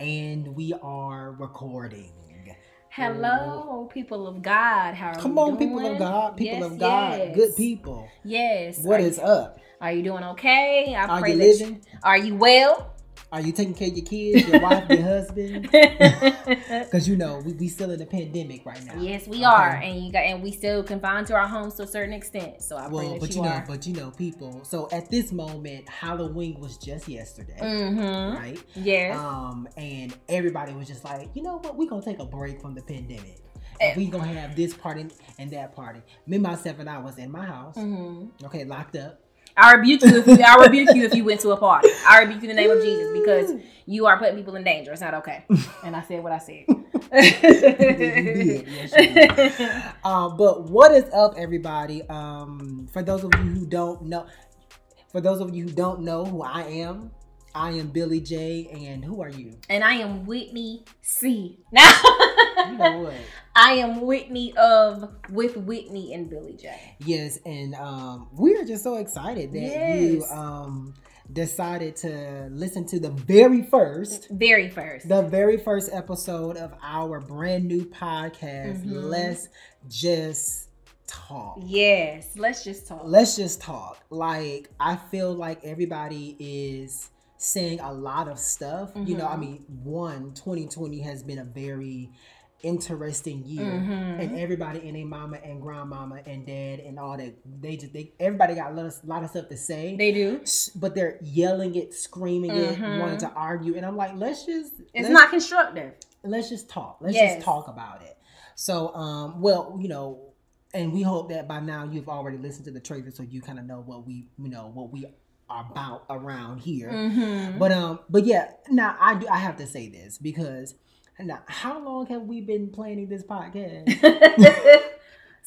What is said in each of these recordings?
and we are recording. Hello, people of God. How are you? Come you on, doing? people of God, people Yes, of God, yes. good people. Yes. What are, is up? Are you doing okay? I Are you living? Are you well? Are you taking care of your kids, your wife, your husband? Because you know we, we still in the pandemic right now. yes, we Okay. are, and you got, and we still confined to our homes to a certain extent. So I Well, but you, you know, are. but you know, people. So at this moment, Halloween was just yesterday, mm-hmm. right? Yes. Um, and everybody was just like, you know what, we gonna take a break from the pandemic. Eh. And we gonna have this party and that party. Me, myself, and I was in my house, hmm okay, locked up. I rebuke you. If you, I rebuke you if you went to a party. I rebuke you in the name of Jesus because you are putting people in danger. It's not okay. And I said what I said. Yes, did. Um, but what is up, everybody? Um, for those of you who don't know, for those of you who don't know who I am, I am Billy J. And who are you? and I am Whitney C. Now You know what? I am Whitney of with Whitney and Billy J. Yes, and um, we are just so excited that you um decided to listen to the very first, Very first. the very first episode of our brand new podcast. Mhm. Let's just talk. yes. Let's just talk. Let's just talk. Like I feel like everybody is saying a lot of stuff. You know, I Mhm. mean, one 2020 has been a very interesting year Mhm. and everybody and their mama and grandmama and dad and all that they just they everybody got a lot of, lot of stuff to say They do. but they're yelling it screaming it Mhm. wanting to argue and i'm like let's just It's let's, not constructive. let's just talk let's Yes. just talk about it so um well you know and we hope that by now you've already listened to the trailer so you kind of know what we you know what we are about around here Mm-hmm. but um but yeah now i do i have to say this because now how long have we been planning this podcast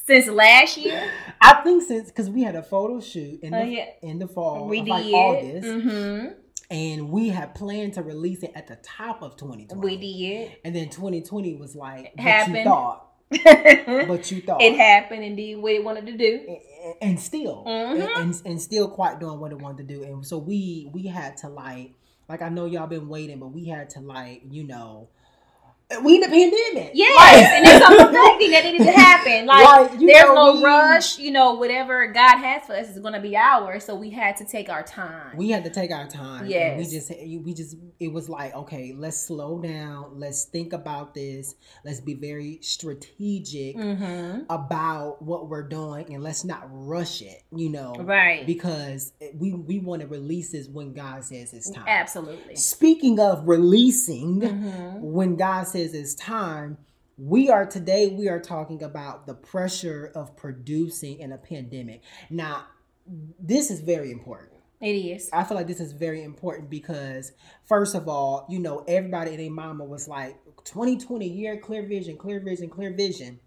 Since last year, I think since because we had a photo shoot in the Oh, yeah. in the fall, we of did. like August, hmm and we had planned to release it at the top of 2020. We did. and then 2020 was like, but Happened. you thought, but you thought, It happened and did what it wanted to do. and, and still, Mhm. and, and and still quite doing what it wanted to do, and so we we had to like, like I know y'all been waiting, but we had to like, you know. We in the pandemic. Yes, and it's something perfecting that needed to happen. Like, Like, there's know, no we- rush. You know, whatever God has for us is going to be ours. So we had to take our time. we had to take our time. Yeah, we just we just it was like okay, let's slow down. Let's think about this. Let's be very strategic mm-hmm. about what we're doing, and let's not rush it. You know, Right. because we we want to release this when God says it's time. Absolutely. Speaking of releasing, Mhm. when God says it's time, we are today we are talking about the pressure of producing in a pandemic. Now, this is very important. It is. I feel like this is very important because, first of all, you know, everybody and their mama was like, 2020 year, clear vision, clear vision, clear vision.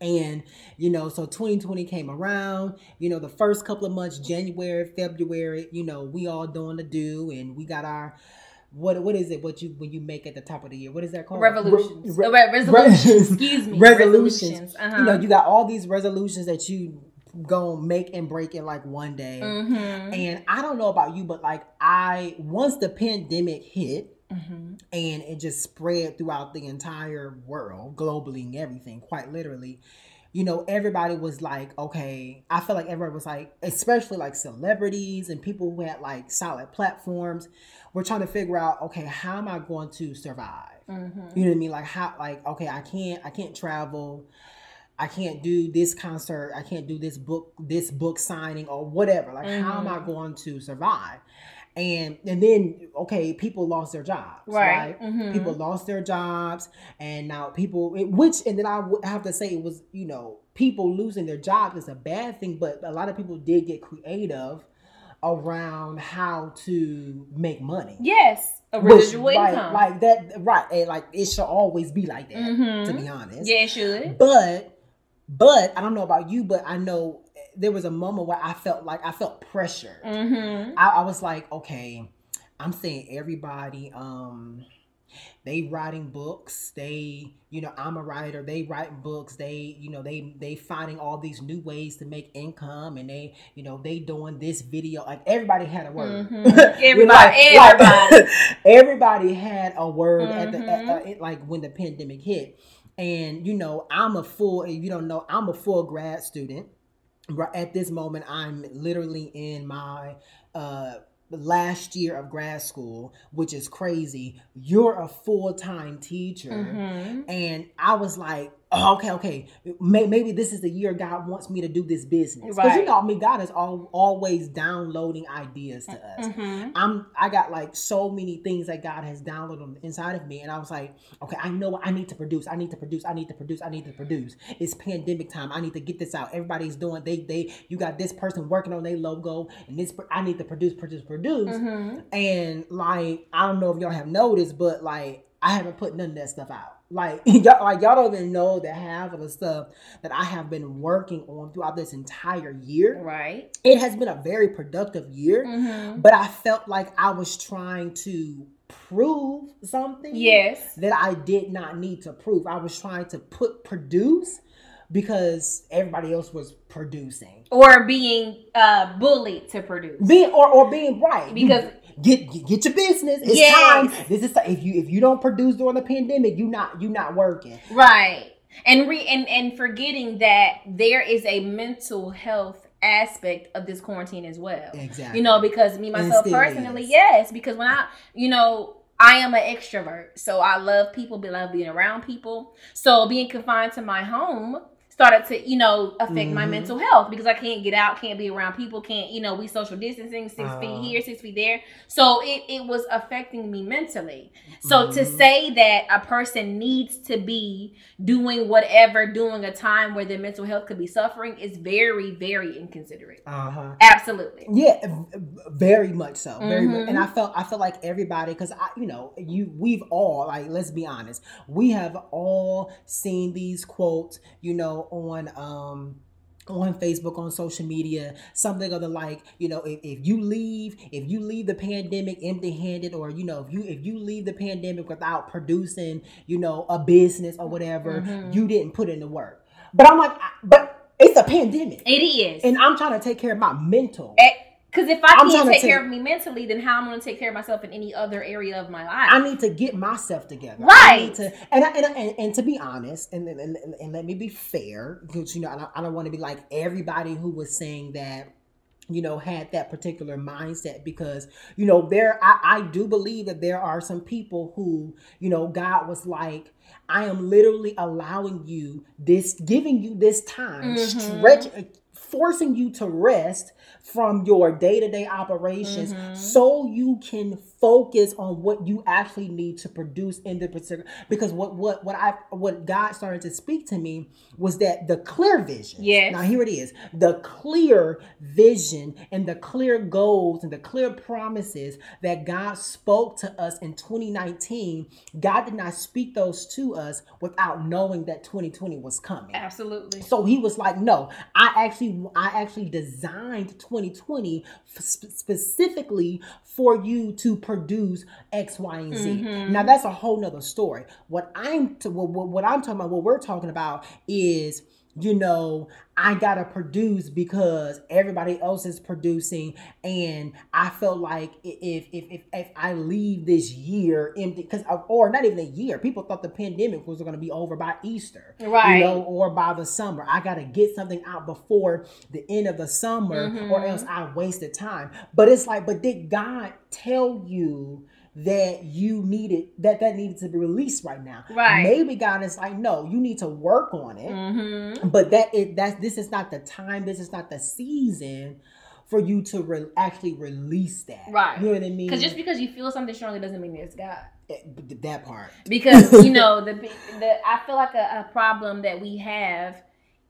And, you know, so 2020 came around, you know, the first couple of months, January, February, you know, we all doing the do and we got our, what what is it? What you, when you make at the top of the year, what is that called? Revolutions. Re- re- re- resolutions. Excuse me. Resolutions. Uh-huh. You know, you got all these resolutions that you gonna make and break in like one day. mm-hmm. And I don't know about you, but like I once the pandemic hit Mm-hmm. and it just spread throughout the entire world, globally and everything, quite literally. You know, everybody was like, okay, I feel like everybody was like, especially like celebrities and people who had like solid platforms, were trying to figure out, okay, how am I going to survive? Mm-hmm. You know what I mean? Like how like okay, I can't I can't travel. I can't do this concert. I can't do this book this book signing or whatever. Like how am I Mhm. going to survive? And and then okay, people lost their jobs, right? Right. Mhm. People lost their jobs, and now people, which and then I would have to say it was you know people losing their jobs is a bad thing, but a lot of people did get creative around how to make money. Yes. A residual like, income. like that, right? And like it should always be like that, Mhm. to be honest. yeah, it should. But, but I don't know about you, but I know there was a moment where I felt like I felt pressure. Mm-hmm. I, I was like, okay, I'm saying everybody. Um, they writing books they you know i'm a writer they writing books they you know they they finding all these new ways to make income and they you know they doing this video like everybody had a word Mhm. Everybody, Like- like- everybody. everybody had a word at the at, Mhm. uh, it, like when the pandemic hit and you know i'm a full if you don't know i'm a full grad student. Right at this moment i'm literally in my uh last year of grad school which is crazy. You're a full-time teacher. Mhm. and I was like, oh, okay, okay, May- maybe this is the year God wants me to do this business. Because you know, I mean, God is all, always downloading ideas to us. Mhm. I'm, I got like so many things that God has downloaded on the inside of me, and I was like, okay, I know what I need to produce. I need to produce. I need to produce. I need to produce. It's pandemic time. I need to get this out. Everybody's doing. They, they, you got this person working on their logo, and this. I need to produce, produce, produce. Mhm. And like, I don't know if y'all have noticed, but like, I haven't put none of that stuff out. Like, y'all, like y'all don't even know that half of the stuff that I have been working on throughout this entire year. Right. It has been a very productive year, Mhm. but I felt like I was trying to prove something Yes. that I did not need to prove. I was trying to put produce because everybody else was producing. Or being uh, bullied to produce. Being or, or being right. Because- get, get your business. It's Yes. time. This is if you if you don't produce during the pandemic, you not you not working. Right. And re and, and forgetting that there is a mental health aspect of this quarantine as well. Exactly. You know, because me myself personally, is. yes, because when I, you know, I am an extrovert, so I love people, but love being around people. So being confined to my home started to, you know, affect my Mhm. mental health because I can't get out, can't be around people, can't, you know, we social distancing, 6 Uh. feet here, six feet there. So it it was affecting me mentally. So to Mhm. say that a person needs to be doing whatever during a time where their mental health could be suffering is very, very inconsiderate. Uh huh. Absolutely. Yeah, very much so. Very much. And I felt I felt like everybody because I you know you we've all like let's be honest we have all seen these quotes you know on um on Facebook on social media something of the like you know if, if you leave if you leave the pandemic empty handed or you know if you if you leave the pandemic without producing you know a business or whatever Mhm. you didn't put in the work but I'm like but it's a pandemic It is. and I'm trying to take care of my mental Because if I I'm can't take care of me mentally, then how am I going to take care of myself in any other area of my life? I need to get myself together. I Right. need to, and, I, and, I- and and to be honest, and and, and, let me be fair, because you know I don't, I don't want to be like everybody who was saying that you know had that particular mindset because you know there I, I do believe that there are some people who you know god was like i am literally allowing you this giving you this time Mhm. stretch forcing you to rest from your day-to-day operations Mhm. so you can focus on what you actually need to produce in the particular because what what what i what god started to speak to me was that the clear vision Yes. now here it is the clear vision and the clear goals and the clear promises that god spoke to us in 2019 god did not speak those to us without knowing that 2020 was coming Absolutely. so he was like, "No, I actually, I actually designed 2020 f- specifically for you to produce X, Y, and Z." Mhm. Now that's a whole nother story. What I'm to, what, what what I'm talking about, what we're talking about is, you know, I gotta produce because everybody else is producing, and I felt like if if if, if I leave this year empty, because or not even a year, people thought the pandemic was gonna be over by Easter Right. you know, or by the summer. I gotta get something out before the end of the summer, or Mhm. else I wasted time. But it's like, but did God tell you that you needed that that needed to be released right now? Right. Maybe God is like, no, you need to work on it. Mm-hmm. But that it that this is not the time. This is not the season for you to re- actually release that. Right. You know what I mean? Because just because you feel something strongly doesn't mean it's God. Eh, that part. Because you know the the I feel like a, a problem that we have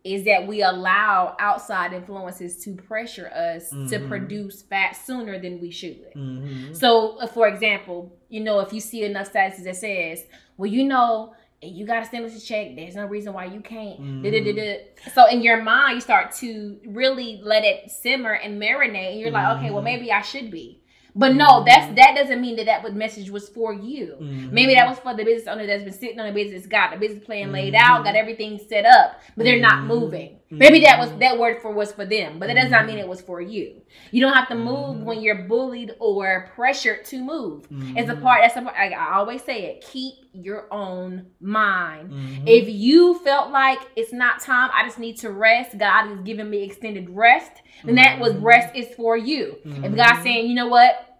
is that we allow outside influences to pressure us to Mhm. produce fat sooner than we should. Mhm. So, uh, for example, you know, if you see enough statuses that says, "Well, you know, you got to a stimulus check. There's no reason why you can't." Mhm. So, in your mind, you start to really let it simmer and marinate, and you're like, "Okay, well, Mhm. maybe I should be." But no, Mhm. that's that doesn't mean that that message was for you. Mhm. Maybe that was for the business owner that's been sitting on the business, got the business plan laid out, got everything set up, but they're not Mhm. moving. Maybe that was that word for was for them, but that does not mean Mhm. it was for you. You don't have to move Mhm. when you're bullied or pressured to move. It's a part. That's a part. I, I always say it. Keep your own mind. Mhm. If you felt like it's not time, I just need to rest. God is giving me extended rest. Then that was rest is for you. If. God's saying, you know what,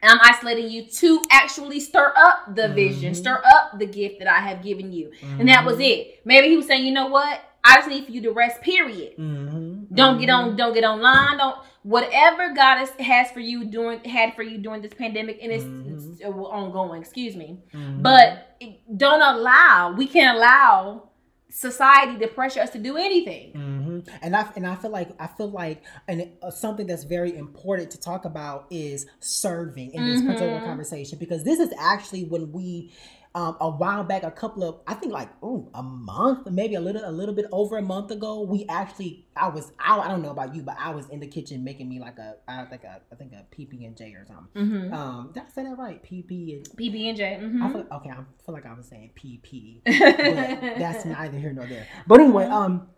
I'm isolating you to actually stir up the vision, Mhm. stir up the gift that I have given you, and that was it. Maybe He was saying, you know what, I just need for you to rest. Period. Mhm. Don't get Mhm. on. Don't get online. Don't whatever God has, has for you during had for you during this pandemic, and it's, Mhm. it's ongoing. Excuse me, Mhm. but it- don't allow. We can't allow society to pressure us to do anything. hmm And I and I feel like I feel like and uh, something that's very important to talk about is serving in this particular conversation because this is actually when we. Um, a while back, a couple of, I think like, ooh, a month, maybe a little, a little bit over a month ago, we actually, I was, I, I don't know about you, but I was in the kitchen making me like a, I think a, I think a PB and J or something. Mm-hmm. Um, did I say that right? PP and PB and J. Mm-hmm. feel, okay, I feel like I was saying PP but that's neither here nor there. But anyway, um,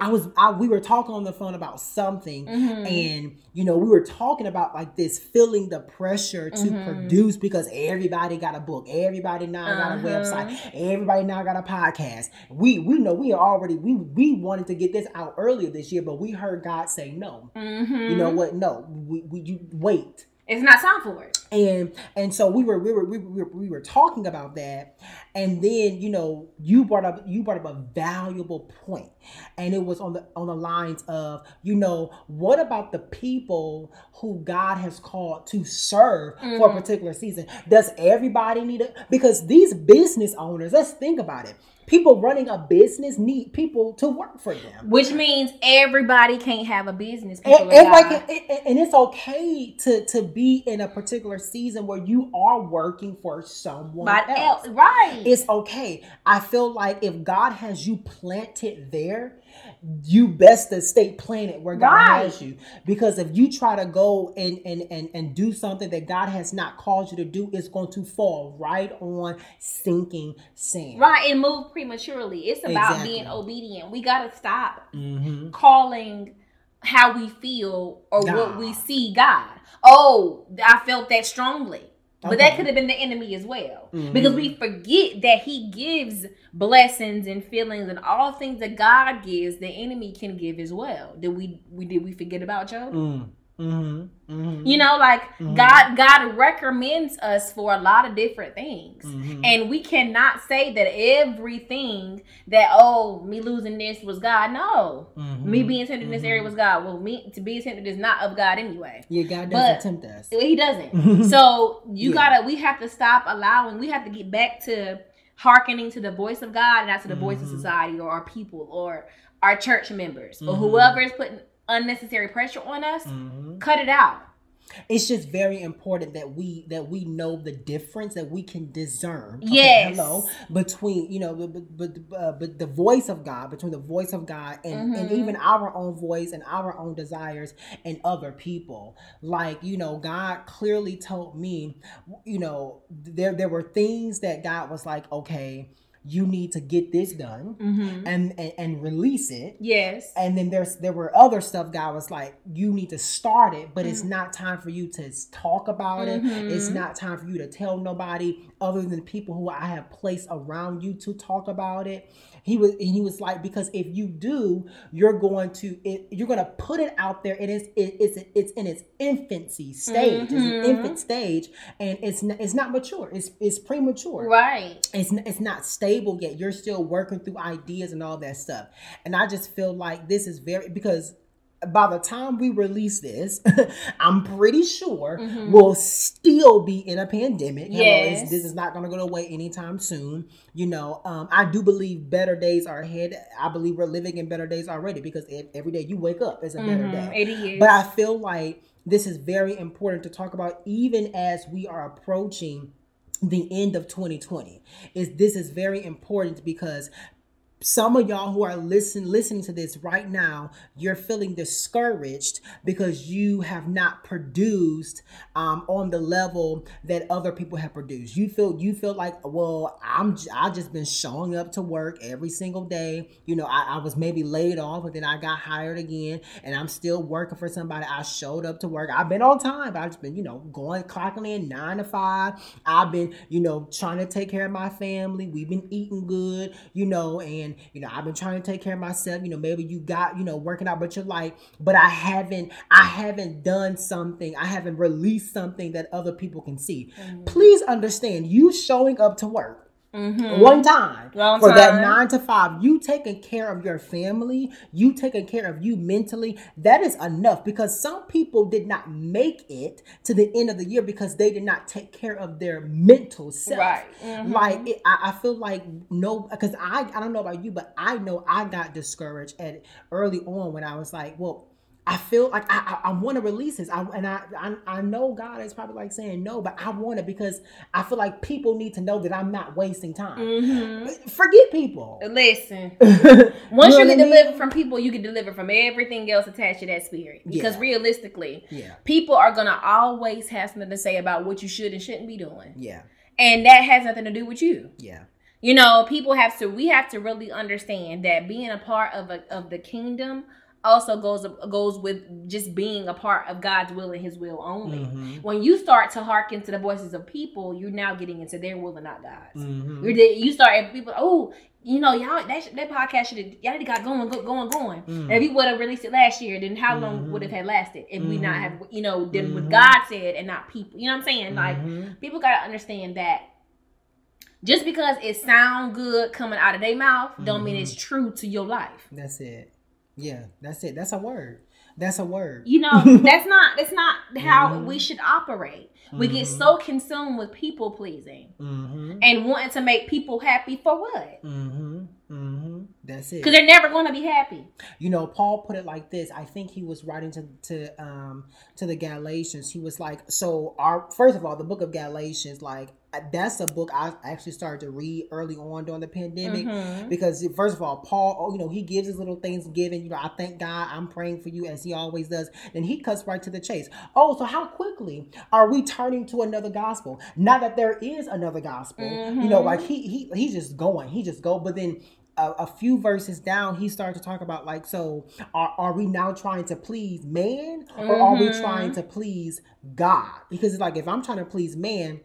I was I we were talking on the phone about something, Mhm. and you know we were talking about like this feeling the pressure to Mhm. produce because everybody got a book, everybody now got a Uh-huh. website, everybody now got a podcast. We we know we are already we we wanted to get this out earlier this year, but we heard God say no. Mm-hmm. You know what? No, we, we you wait It's not time for it. and and so we were we were we were we were talking about that and then you know you brought up you brought up a valuable point and it was on the on the lines of you know what about the people who god has called to serve for a Mhm. particular season does everybody need it because these business owners let's think about it people running a business need people to work for them Which means everybody can't have a business. and, People of and it's okay to to be in a particular season where you are working for someone But else. right. It's okay. I feel like if God has you planted there, you best to stay planted where God Right. has you. Because if you try to go and, and and and do something that God has not called you to do, it's going to fall right on sinking sand. right. And move prematurely. It's about Exactly. being obedient. We got to stop Mm-hmm. calling how we feel or what we see God. Oh, I felt that strongly. But that could have been the enemy as well. Mhm. Because we forget that he gives blessings and feelings and all things that God gives, the enemy can give as well. Did we we did we forget about Job? Mm. Mm-hmm. Mm-hmm. You know, like Mhm. God God recommends us for a lot of different things. Mhm. And we cannot say that everything that oh me losing this was God. No, Mhm. me being tempted in this area was God. Well, me to be tempted is not of God anyway. Yeah, God But- doesn't tempt us. He doesn't. so you Yeah. gotta. We have to stop allowing. We have to get back to hearkening to the voice of God, and not to the voice of society or our people or our church members or whoever is putting unnecessary pressure on us. Mhm. Cut it out. It's just very important that we that we know the difference that we can discern. okay, Yes. hello, between you know, but but uh, but the voice of God, between the voice of God and and Mhm. even our own voice and our own desires and other people. Like you know, God clearly told me, you know, there there were things that God was like, okay, you need to get this done Mm-hmm. and and, and release it Yes. and then there's there were other stuff God was like, you need to start it, but it's Mhm. not time for you to talk about it. It's Mhm. not time for you to tell nobody other than people who I have placed around you to talk about it. He was and he was like, because if you do, you're going to it, you're going to put it out there. It is it, it's it's in its infancy stage, it's an Mhm. infant stage, and it's n- it's not mature. It's it's premature Right. it's it's not stable yet. You're still working through ideas and all that stuff. And I just feel like this is very because by the time we release this, I'm pretty sure Mhm. we'll still be in a pandemic. Hello, Yes. this is not going to go away anytime soon. You know, um, I do believe better days are ahead. I believe we're living in better days already because every day you wake up is a better Mhm. day. It is. But I feel like this is very important to talk about, even as we are approaching the end of 2020. Is this is very important because some of y'all who are listen, listening to this right now, you're feeling discouraged because you have not produced um, on the level that other people have produced. You feel you feel like, well, I'm I just been showing up to work every single day. You know, I, I was maybe laid off, but then I got hired again, and I'm still working for somebody. I showed up to work. I've been on time. I've just been, you know, going clocking in nine to five. I've been, you know, trying to take care of my family. We've been eating good, you know, and you know, I've been trying to take care of myself. You know, maybe you got, you know, working out, but you're like, but I haven't, I haven't done something. I haven't released something that other people can see. Mm-hmm. Please understand, you showing up to work Mm-hmm. One time Long for time. that nine to five, you taking care of your family, you taking care of you mentally. That is enough because some people did not make it to the end of the year because they did not take care of their mental self. Right. Mm-hmm. Like it, I, I, feel like no, because I I don't know about you, but I know I got discouraged at early on when I was like, well I feel like I, I, I want to release this. I, and I, I, I know God is probably like saying no, but I want it because I feel like people need to know that I'm not wasting time. Mm-hmm. Forget people. Listen, once you, can deliver from people, you can deliver from everything else attached to that spirit. Because yeah. realistically, yeah. people are gonna always have something to say about what you should and shouldn't be doing. Yeah, and that has nothing to do with you. Yeah. You know, people have to. We have to really understand that being a part of a, of the kingdom also goes goes with just being a part of God's will and His will only. Mm-hmm. When you start to hearken to the voices of people, you're now getting into their will and not God's. Mm-hmm. you start people, oh, you know, y'all that, that podcast should have y'all got going, go, going, going. Mm-hmm. if we would have released it last year, then how long mm-hmm. would it have lasted if we not have you know did what mm-hmm. God said and not people? You know what I'm saying? Like mm-hmm. people gotta understand that just because it sound good coming out of their mouth don't mean it's true to your life. That's it. Yeah, that's it. That's a word. That's a word. You know, that's not that's not how mm-hmm. we should operate. We mm-hmm. get so consumed with people pleasing mm-hmm. and wanting to make people happy for what? Mm-hmm. Mm-hmm. That's it. Because they're never going to be happy. You know, Paul put it like this. I think he was writing to to um to the Galatians. He was like, so our first of all, the book of Galatians, like that's a book I actually started to read early on during the pandemic mm-hmm. because first of all, Paul, oh, you know, he gives his little things given. You know, I thank God, I'm praying for you as he always does. Then he cuts right to the chase. Oh, so how quickly are we turning to another gospel? Now that there is another gospel, mm-hmm. you know, like he he he's just going, he just go. But then a, a, few verses down, he started to talk about like, so are, are we now trying to please man or mm-hmm. are we mm-hmm. trying to please God? Because it's like if I'm trying to please man,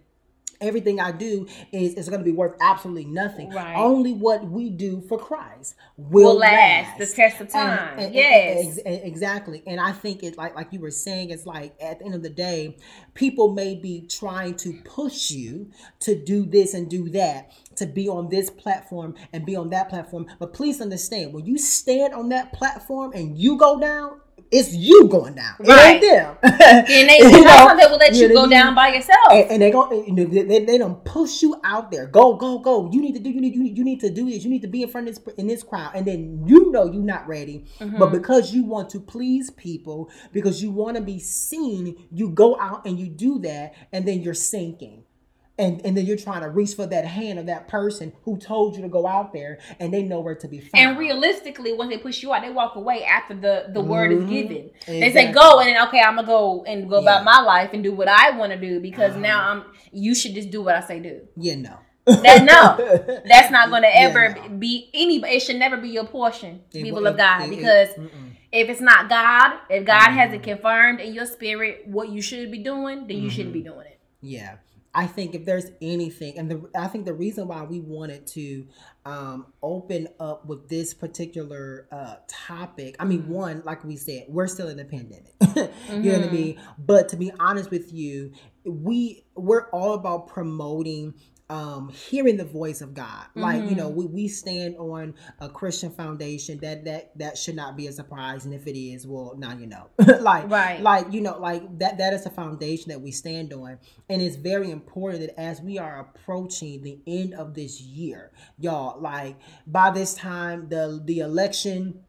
everything I do is is going to be worth absolutely nothing. Right. Only what we do for Christ will, will last, last, the test of time. And, and, yes, and, exactly. And I think it's like like you were saying, it's like at the end of the day, people may be trying to push you to do this and do that, to be on this platform and be on that platform. But please understand, when you stand on that platform and you go down, it's you going down. Right. It ain't them. and they, you know, they will let you, you go down by yourself. And, and they go, you know, they, they, they don't push you out there. Go, go, go. You need to do. You need. You need, you need to do this. You need to be in front of this in this crowd. And then you know you're not ready, mm-hmm. but because you want to please people, because you want to be seen, you go out and you do that, and then you're sinking and and then you're trying to reach for that hand of that person who told you to go out there and they know where to be found. And realistically, when they push you out, they walk away after the the mm-hmm. word is mm-hmm. given. Exactly. They say go and then okay, I'm gonna go and go yeah. about my life and do what I want to do because uh-huh. now I'm. You should just do what I say do. Yeah, no. that no, that's not going to ever yeah, no. be any. It should never be your portion, it, people it, of God, it, because if it's not God, if God mm-hmm. hasn't confirmed in your spirit what you should be doing, then you mm-hmm. shouldn't be doing it. Yeah. I think if there's anything, and the, I think the reason why we wanted to um, open up with this particular uh, topic, I mean, mm-hmm. one, like we said, we're still in the pandemic. mm-hmm. You know what I mean? Mm-hmm. But to be honest with you, we we're all about promoting um hearing the voice of god like mm-hmm. you know mm-hmm. we, we stand on a christian foundation that that that should not be a surprise and if it is well now you know like right like you know like that that is a foundation that we stand on and it's very important that as we are approaching the end of this year y'all like by this time the the election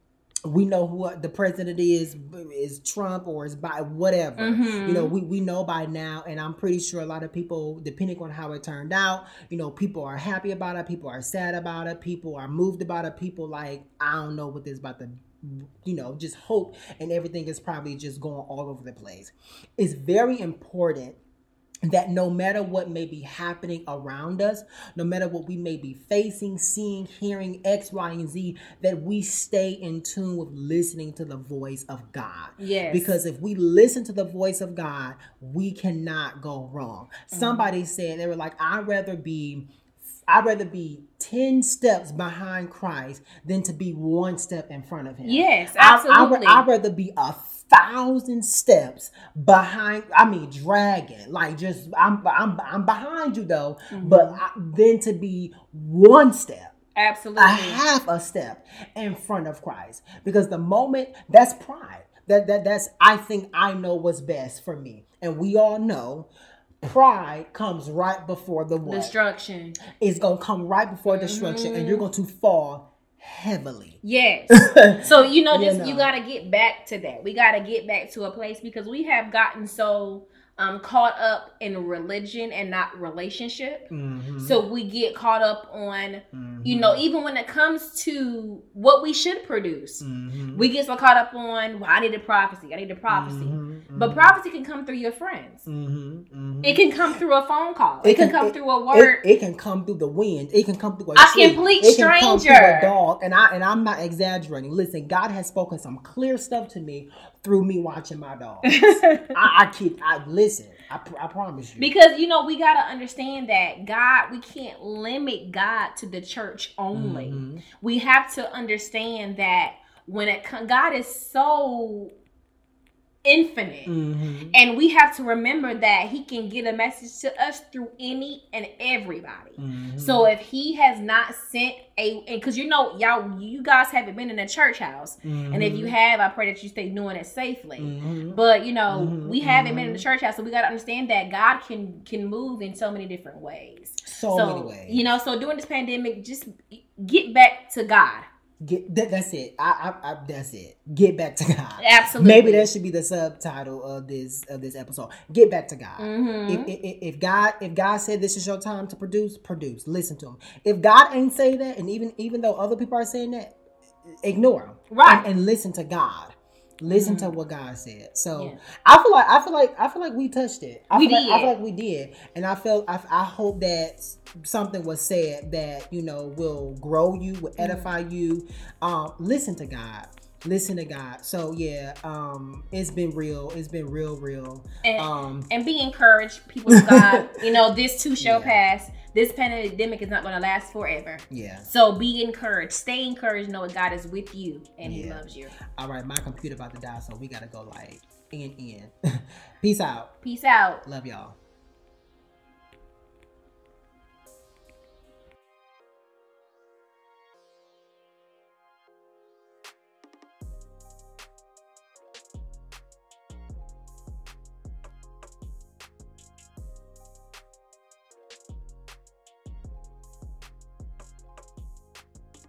we know who the president is is Trump or is Biden whatever. Mm-hmm. You know, we, we know by now, and I'm pretty sure a lot of people, depending on how it turned out, you know, people are happy about it, people are sad about it, people are moved about it, people like, I don't know what this about to you know, just hope and everything is probably just going all over the place. It's very important that no matter what may be happening around us, no matter what we may be facing, seeing, hearing, X, Y, and Z, that we stay in tune with listening to the voice of God. Yes. Because if we listen to the voice of God, we cannot go wrong. Mm-hmm. Somebody said, they were like, I'd rather be I'd rather be 10 steps behind Christ than to be one step in front of him. Yes, absolutely. I, would rather be a thousand steps behind, I mean, dragging. Like, just, I'm, I'm, I'm behind you though, mm-hmm. but I, then to be one step. Absolutely. A half a step in front of Christ. Because the moment, that's pride. That, that that's I think I know what's best for me. And we all know pride comes right before the what? Destruction. It's gonna come right before mm-hmm. destruction, and you're going to fall heavily. Yes. so you know, just you, know. you got to get back to that. We got to get back to a place because we have gotten so um, caught up in religion and not relationship. Mm-hmm. So we get caught up on, mm-hmm. you know, even when it comes to what we should produce, mm-hmm. we get so caught up on, well, I need a prophecy, I need a prophecy. Mm-hmm. But mm-hmm. prophecy can come through your friends. Mm-hmm. It can come through a phone call. It, it can, can, come it, through a word. It, it, can come through the wind. It can come through a, a complete it stranger. Can come through a dog. And I and I'm not exaggerating. Listen, God has spoken some clear stuff to me through me watching my dog. I, I keep I listen. I, I promise you. Because you know we gotta understand that God, we can't limit God to the church only. Mm-hmm. We have to understand that when it God is so infinite. Mm-hmm. And we have to remember that he can get a message to us through any and everybody. Mm-hmm. So if he has not sent a and because you know y'all you guys haven't been in a church house. Mm-hmm. And if you have, I pray that you stay doing it safely. Mm-hmm. But you know, mm-hmm. we haven't been in the mm-hmm. church house, so we gotta understand that God can can move in so many different ways. So, so many ways. You know, so during this pandemic, just get back to God. Get that, that's it. I, I, I, that's it. Get back to God. Absolutely. Maybe that should be the subtitle of this of this episode. Get back to God. Mm-hmm. If, if, if, God if God said this is your time to produce, produce. Listen to him. If God ain't say that, and even even though other people are saying that, ignore him. Right. and, and listen to God. Listen mm-hmm. to what God said. So yeah. I feel like I feel like I feel like we touched it. I we feel did. Like, I feel like we did, and I felt I, I hope that something was said that you know will grow you, will mm-hmm. edify mm-hmm. you. Um, listen to God. Listen to God. So yeah, um, it's been real. It's been real, real. And, um, and be encouraged, people of God. you know, this too shall yeah. pass this pandemic is not going to last forever. Yeah. So be encouraged. Stay encouraged, Know knowing God is with you and yeah. He loves you. All right, my computer about to die, so we got to go like in in. Peace out. Peace out. Love y'all.